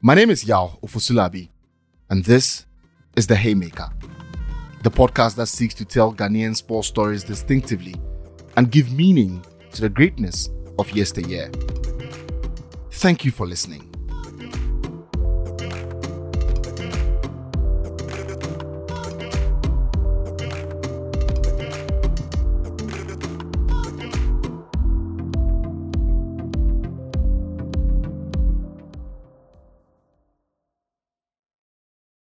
My name is Yao Ofusulabi, and this is The Haymaker, the podcast that seeks to tell Ghanaian sports stories distinctively and give meaning to the greatness of yesteryear. Thank you for listening.